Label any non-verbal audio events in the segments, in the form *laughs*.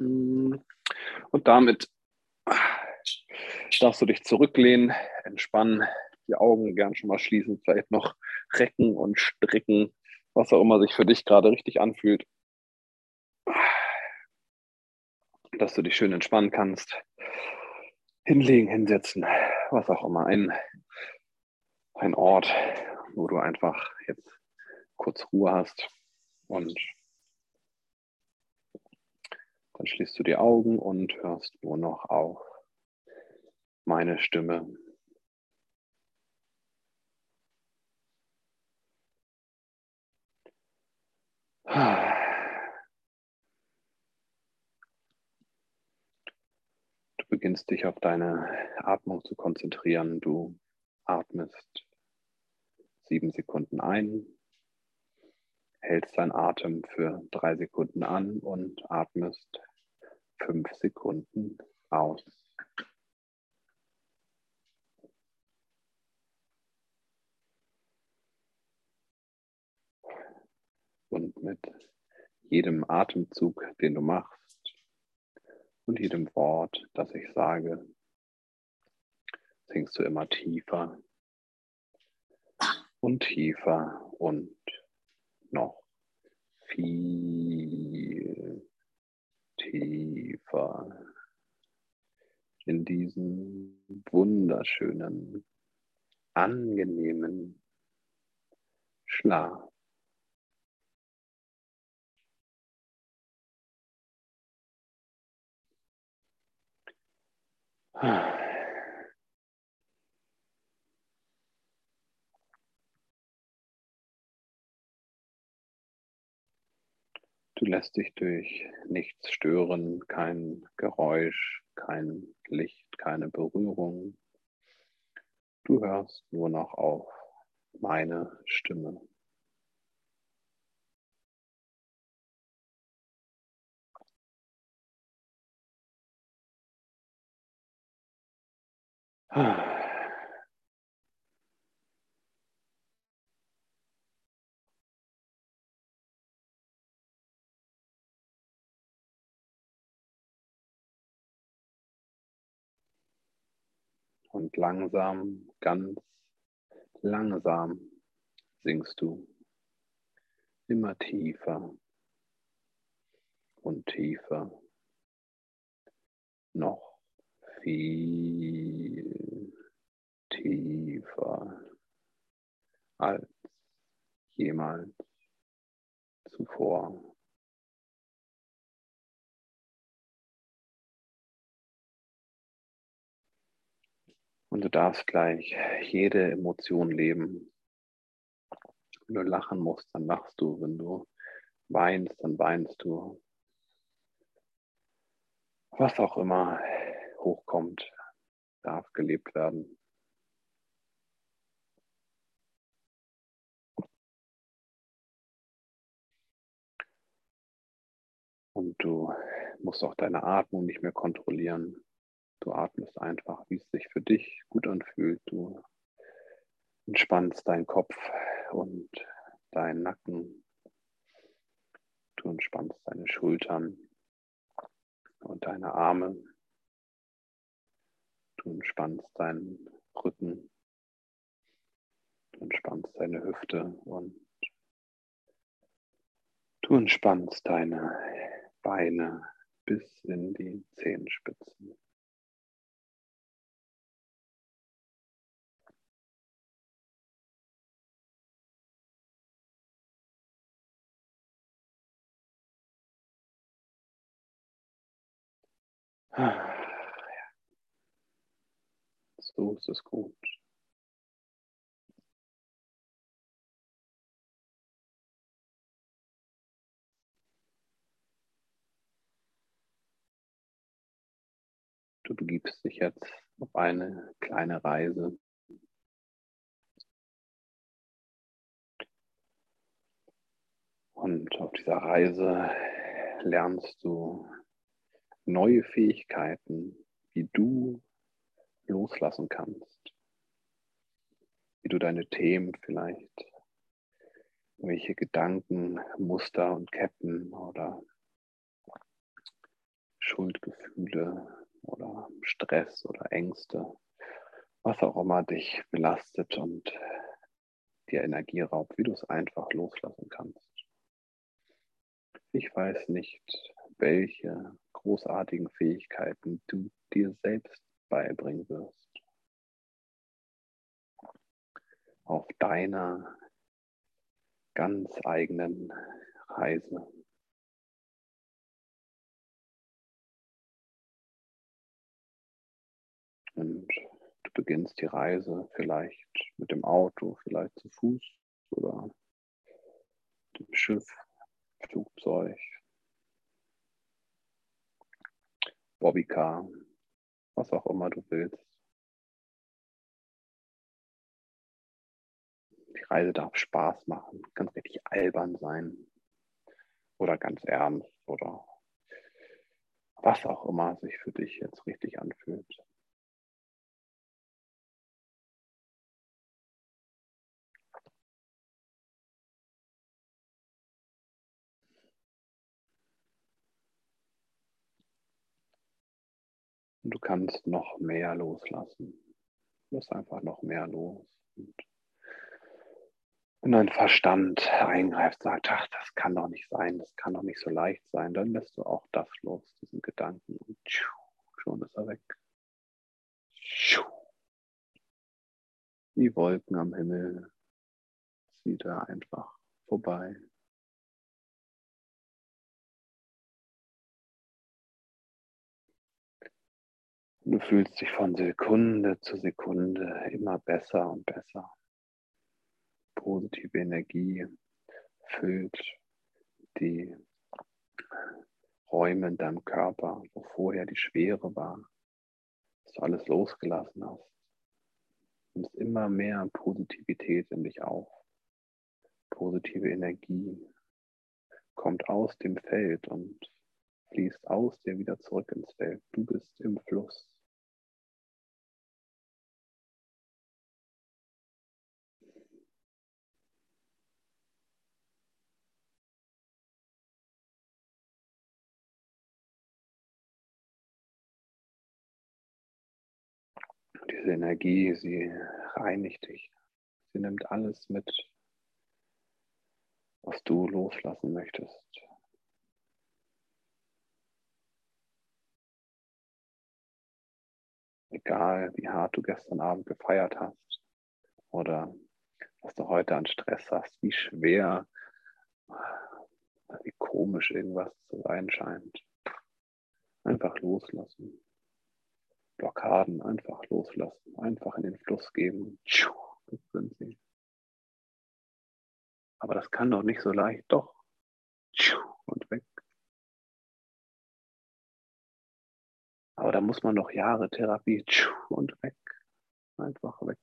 Und damit darfst du dich zurücklehnen, entspannen, die Augen gern schon mal schließen, vielleicht noch recken und stricken, was auch immer sich für dich gerade richtig anfühlt. Dass du dich schön entspannen kannst. Hinlegen, hinsetzen, was auch immer. Ein, ein Ort, wo du einfach jetzt kurz Ruhe hast und dann schließt du die Augen und hörst nur noch auf meine Stimme. Du beginnst dich auf deine Atmung zu konzentrieren. Du atmest sieben Sekunden ein, hältst deinen Atem für drei Sekunden an und atmest fünf Sekunden aus. Und mit jedem Atemzug, den du machst und jedem Wort, das ich sage, sinkst du immer tiefer und tiefer und noch viel tiefer in diesen wunderschönen, angenehmen Schlaf. Du lässt dich durch nichts stören, kein Geräusch, kein Licht, keine Berührung. Du hörst nur noch auf meine Stimme. Und langsam, ganz langsam sinkst du immer tiefer und tiefer, noch viel tiefer als jemals zuvor. Und du darfst gleich jede Emotion leben. Wenn du lachen musst, dann lachst du. Wenn du weinst, dann weinst du. Was auch immer hochkommt, darf gelebt werden. Und du musst auch deine Atmung nicht mehr kontrollieren. Du atmest einfach, wie es sich für dich gut anfühlt. Du entspannst deinen Kopf und deinen Nacken. Du entspannst deine Schultern und deine Arme. Du entspannst deinen Rücken. Du entspannst deine Hüfte und du entspannst deine Beine bis in die Zehenspitzen. So ist es gut. Du begibst dich jetzt auf eine kleine Reise. Und auf dieser Reise lernst du neue Fähigkeiten, wie du loslassen kannst, wie du deine Themen vielleicht, welche Gedanken, Muster und Ketten oder Schuldgefühle oder Stress oder Ängste, was auch immer dich belastet und dir Energie raubt, wie du es einfach loslassen kannst. Ich weiß nicht, welche großartigen Fähigkeiten du dir selbst beibringen wirst. Auf deiner ganz eigenen Reise. Und du beginnst die Reise vielleicht mit dem Auto, vielleicht zu Fuß oder dem Schiff, Flugzeug, Bobbycar, was auch immer du willst. Die Reise darf Spaß machen, kann richtig albern sein oder ganz ernst oder was auch immer sich für dich jetzt richtig anfühlt. Und du kannst noch mehr loslassen. Lass einfach noch mehr los. Und wenn dein Verstand eingreift, sagt, ach, das kann doch nicht sein, das kann doch nicht so leicht sein, dann lässt du auch das los, diesen Gedanken. Und schon ist er weg. Die Wolken am Himmel zieht er einfach vorbei. Du fühlst dich von Sekunde zu Sekunde immer besser und besser. Positive Energie füllt die Räume in deinem Körper, wo vorher die Schwere war, dass du alles losgelassen hast. Und es immer mehr Positivität in dich auf. Positive Energie kommt aus dem Feld und fließt aus dir wieder zurück ins Feld. Du bist im Fluss. Diese Energie, sie reinigt dich. Sie nimmt alles mit, was du loslassen möchtest. Egal, wie hart du gestern Abend gefeiert hast oder was du heute an Stress hast, wie schwer, wie komisch irgendwas zu sein scheint. Einfach loslassen. Blockaden einfach loslassen, einfach in den Fluss geben. Das sind sie. Aber das kann doch nicht so leicht. Doch. Und weg. Aber da muss man noch Jahre Therapie und weg. Einfach weg.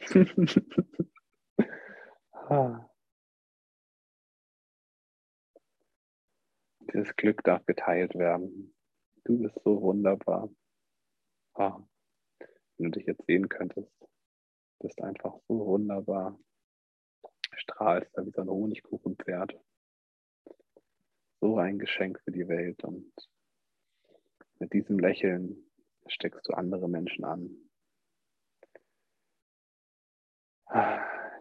*laughs* ah. Dieses Glück darf geteilt werden. Du bist so wunderbar. Ah. Wenn du dich jetzt sehen könntest, bist einfach so wunderbar. Strahlst da wie so ein Honigkuchenpferd. So ein Geschenk für die Welt. Und mit diesem Lächeln steckst du andere Menschen an.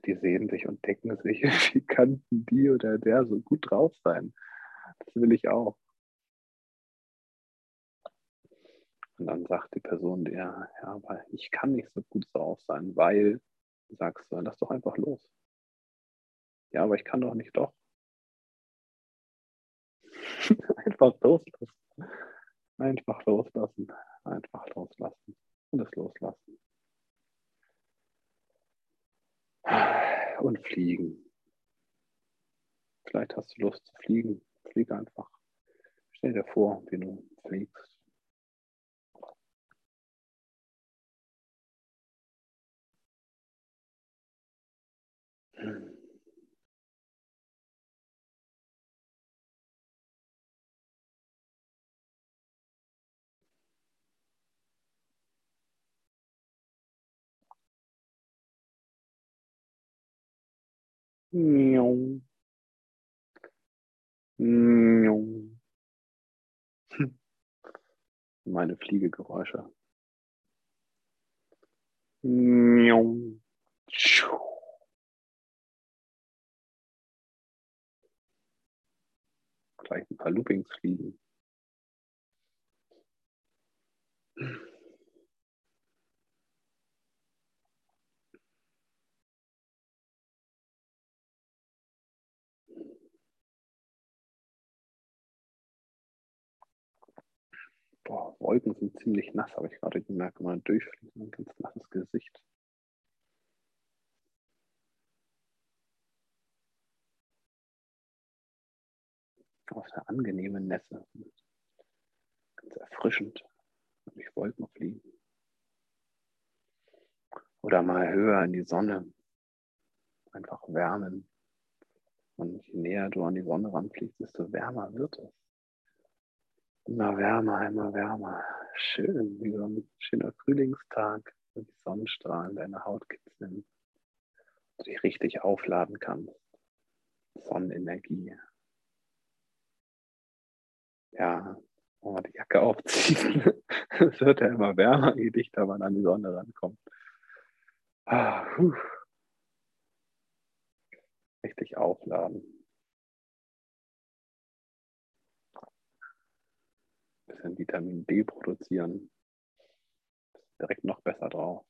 die sehen sich und denken sich, *laughs* wie kann die oder der so gut drauf sein? Das will ich auch. Und dann sagt die Person dir, ja, aber ich kann nicht so gut drauf sein, weil, sagst du, lass doch einfach los. Ja, aber ich kann doch nicht doch. *laughs* einfach loslassen. Einfach loslassen. Einfach loslassen. Und es loslassen. und fliegen. Vielleicht hast du Lust zu fliegen. Flieg einfach. Stell dir vor, wie du fliegst. Miau. Miau. Hm. Meine Fliegegeräusche. Miau. Gleich ein paar Loopings fliegen. Boah, Wolken sind ziemlich nass, habe ich gerade gemerkt, wenn man durchfliegt, ein ganz nasses Gesicht. Aus der angenehmen Nässe. Ganz erfrischend, durch Wolken fliegen. Oder mal höher in die Sonne. Einfach wärmen. Und je näher du an die Sonne ranfliegst, desto wärmer wird es. Immer wärmer, immer wärmer. Schön, wie so ein schöner Frühlingstag, wo die Sonnenstrahlen deine Haut kitzeln. Du dich richtig aufladen kannst. Sonnenenergie. Ja, man die Jacke aufzieht, *laughs* es wird ja immer wärmer, je dichter man an die Sonne rankommt. Ah, richtig aufladen. bisschen Vitamin D produzieren. Direkt noch besser drauf.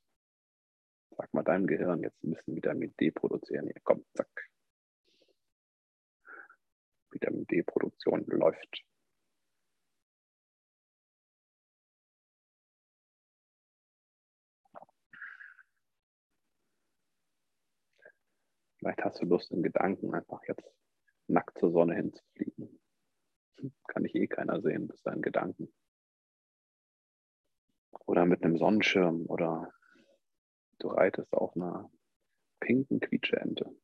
Sag mal deinem Gehirn jetzt ein bisschen Vitamin D produzieren. Hier, komm, zack. Vitamin D-Produktion läuft. Vielleicht hast du Lust, in Gedanken einfach jetzt nackt zur Sonne hinzufliegen. Kann ich eh keiner sehen, bis deinen Gedanken. Oder mit einem Sonnenschirm oder du reitest auf einer pinken Quietscheente.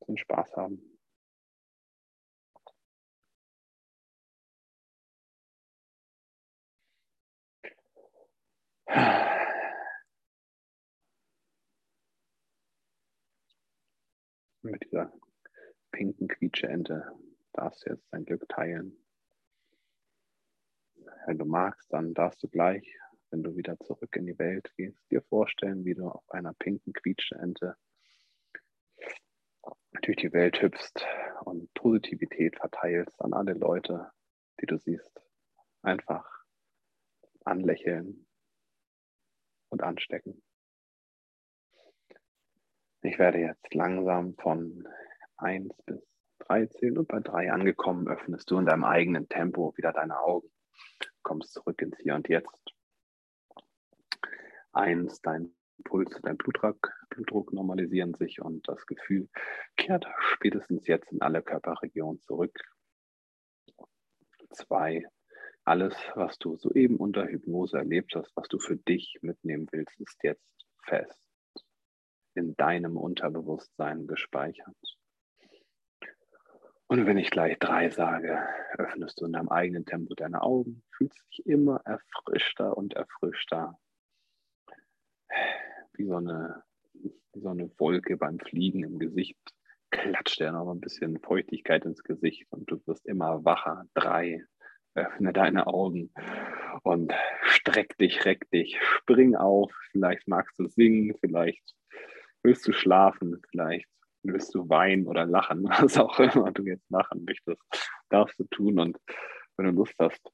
Und Spaß haben. Mit dieser pinken Quietscheente darfst du jetzt dein Glück teilen. Wenn du magst, dann darfst du gleich, wenn du wieder zurück in die Welt gehst, dir vorstellen, wie du auf einer pinken Quietscheente durch die Welt hüpfst und Positivität verteilst an alle Leute, die du siehst. Einfach anlächeln und anstecken. Ich werde jetzt langsam von 1 bis 3 zählen und bei 3 angekommen öffnest du in deinem eigenen Tempo wieder deine Augen, kommst zurück ins Hier und Jetzt. 1, dein Puls, dein Blutdruck, Blutdruck normalisieren sich und das Gefühl kehrt spätestens jetzt in alle Körperregionen zurück. 2, alles, was du soeben unter Hypnose erlebt hast, was du für dich mitnehmen willst, ist jetzt fest in deinem Unterbewusstsein gespeichert. Und wenn ich gleich drei sage, öffnest du in deinem eigenen Tempo deine Augen, fühlst dich immer erfrischter und erfrischter. Wie so eine, wie so eine Wolke beim Fliegen im Gesicht. Klatscht dir noch ein bisschen Feuchtigkeit ins Gesicht und du wirst immer wacher. Drei, öffne deine Augen und streck dich, reck dich, spring auf. Vielleicht magst du singen, vielleicht willst du schlafen, vielleicht willst du weinen oder lachen, *laughs* was auch immer du jetzt machen möchtest, darfst du tun. Und wenn du Lust hast,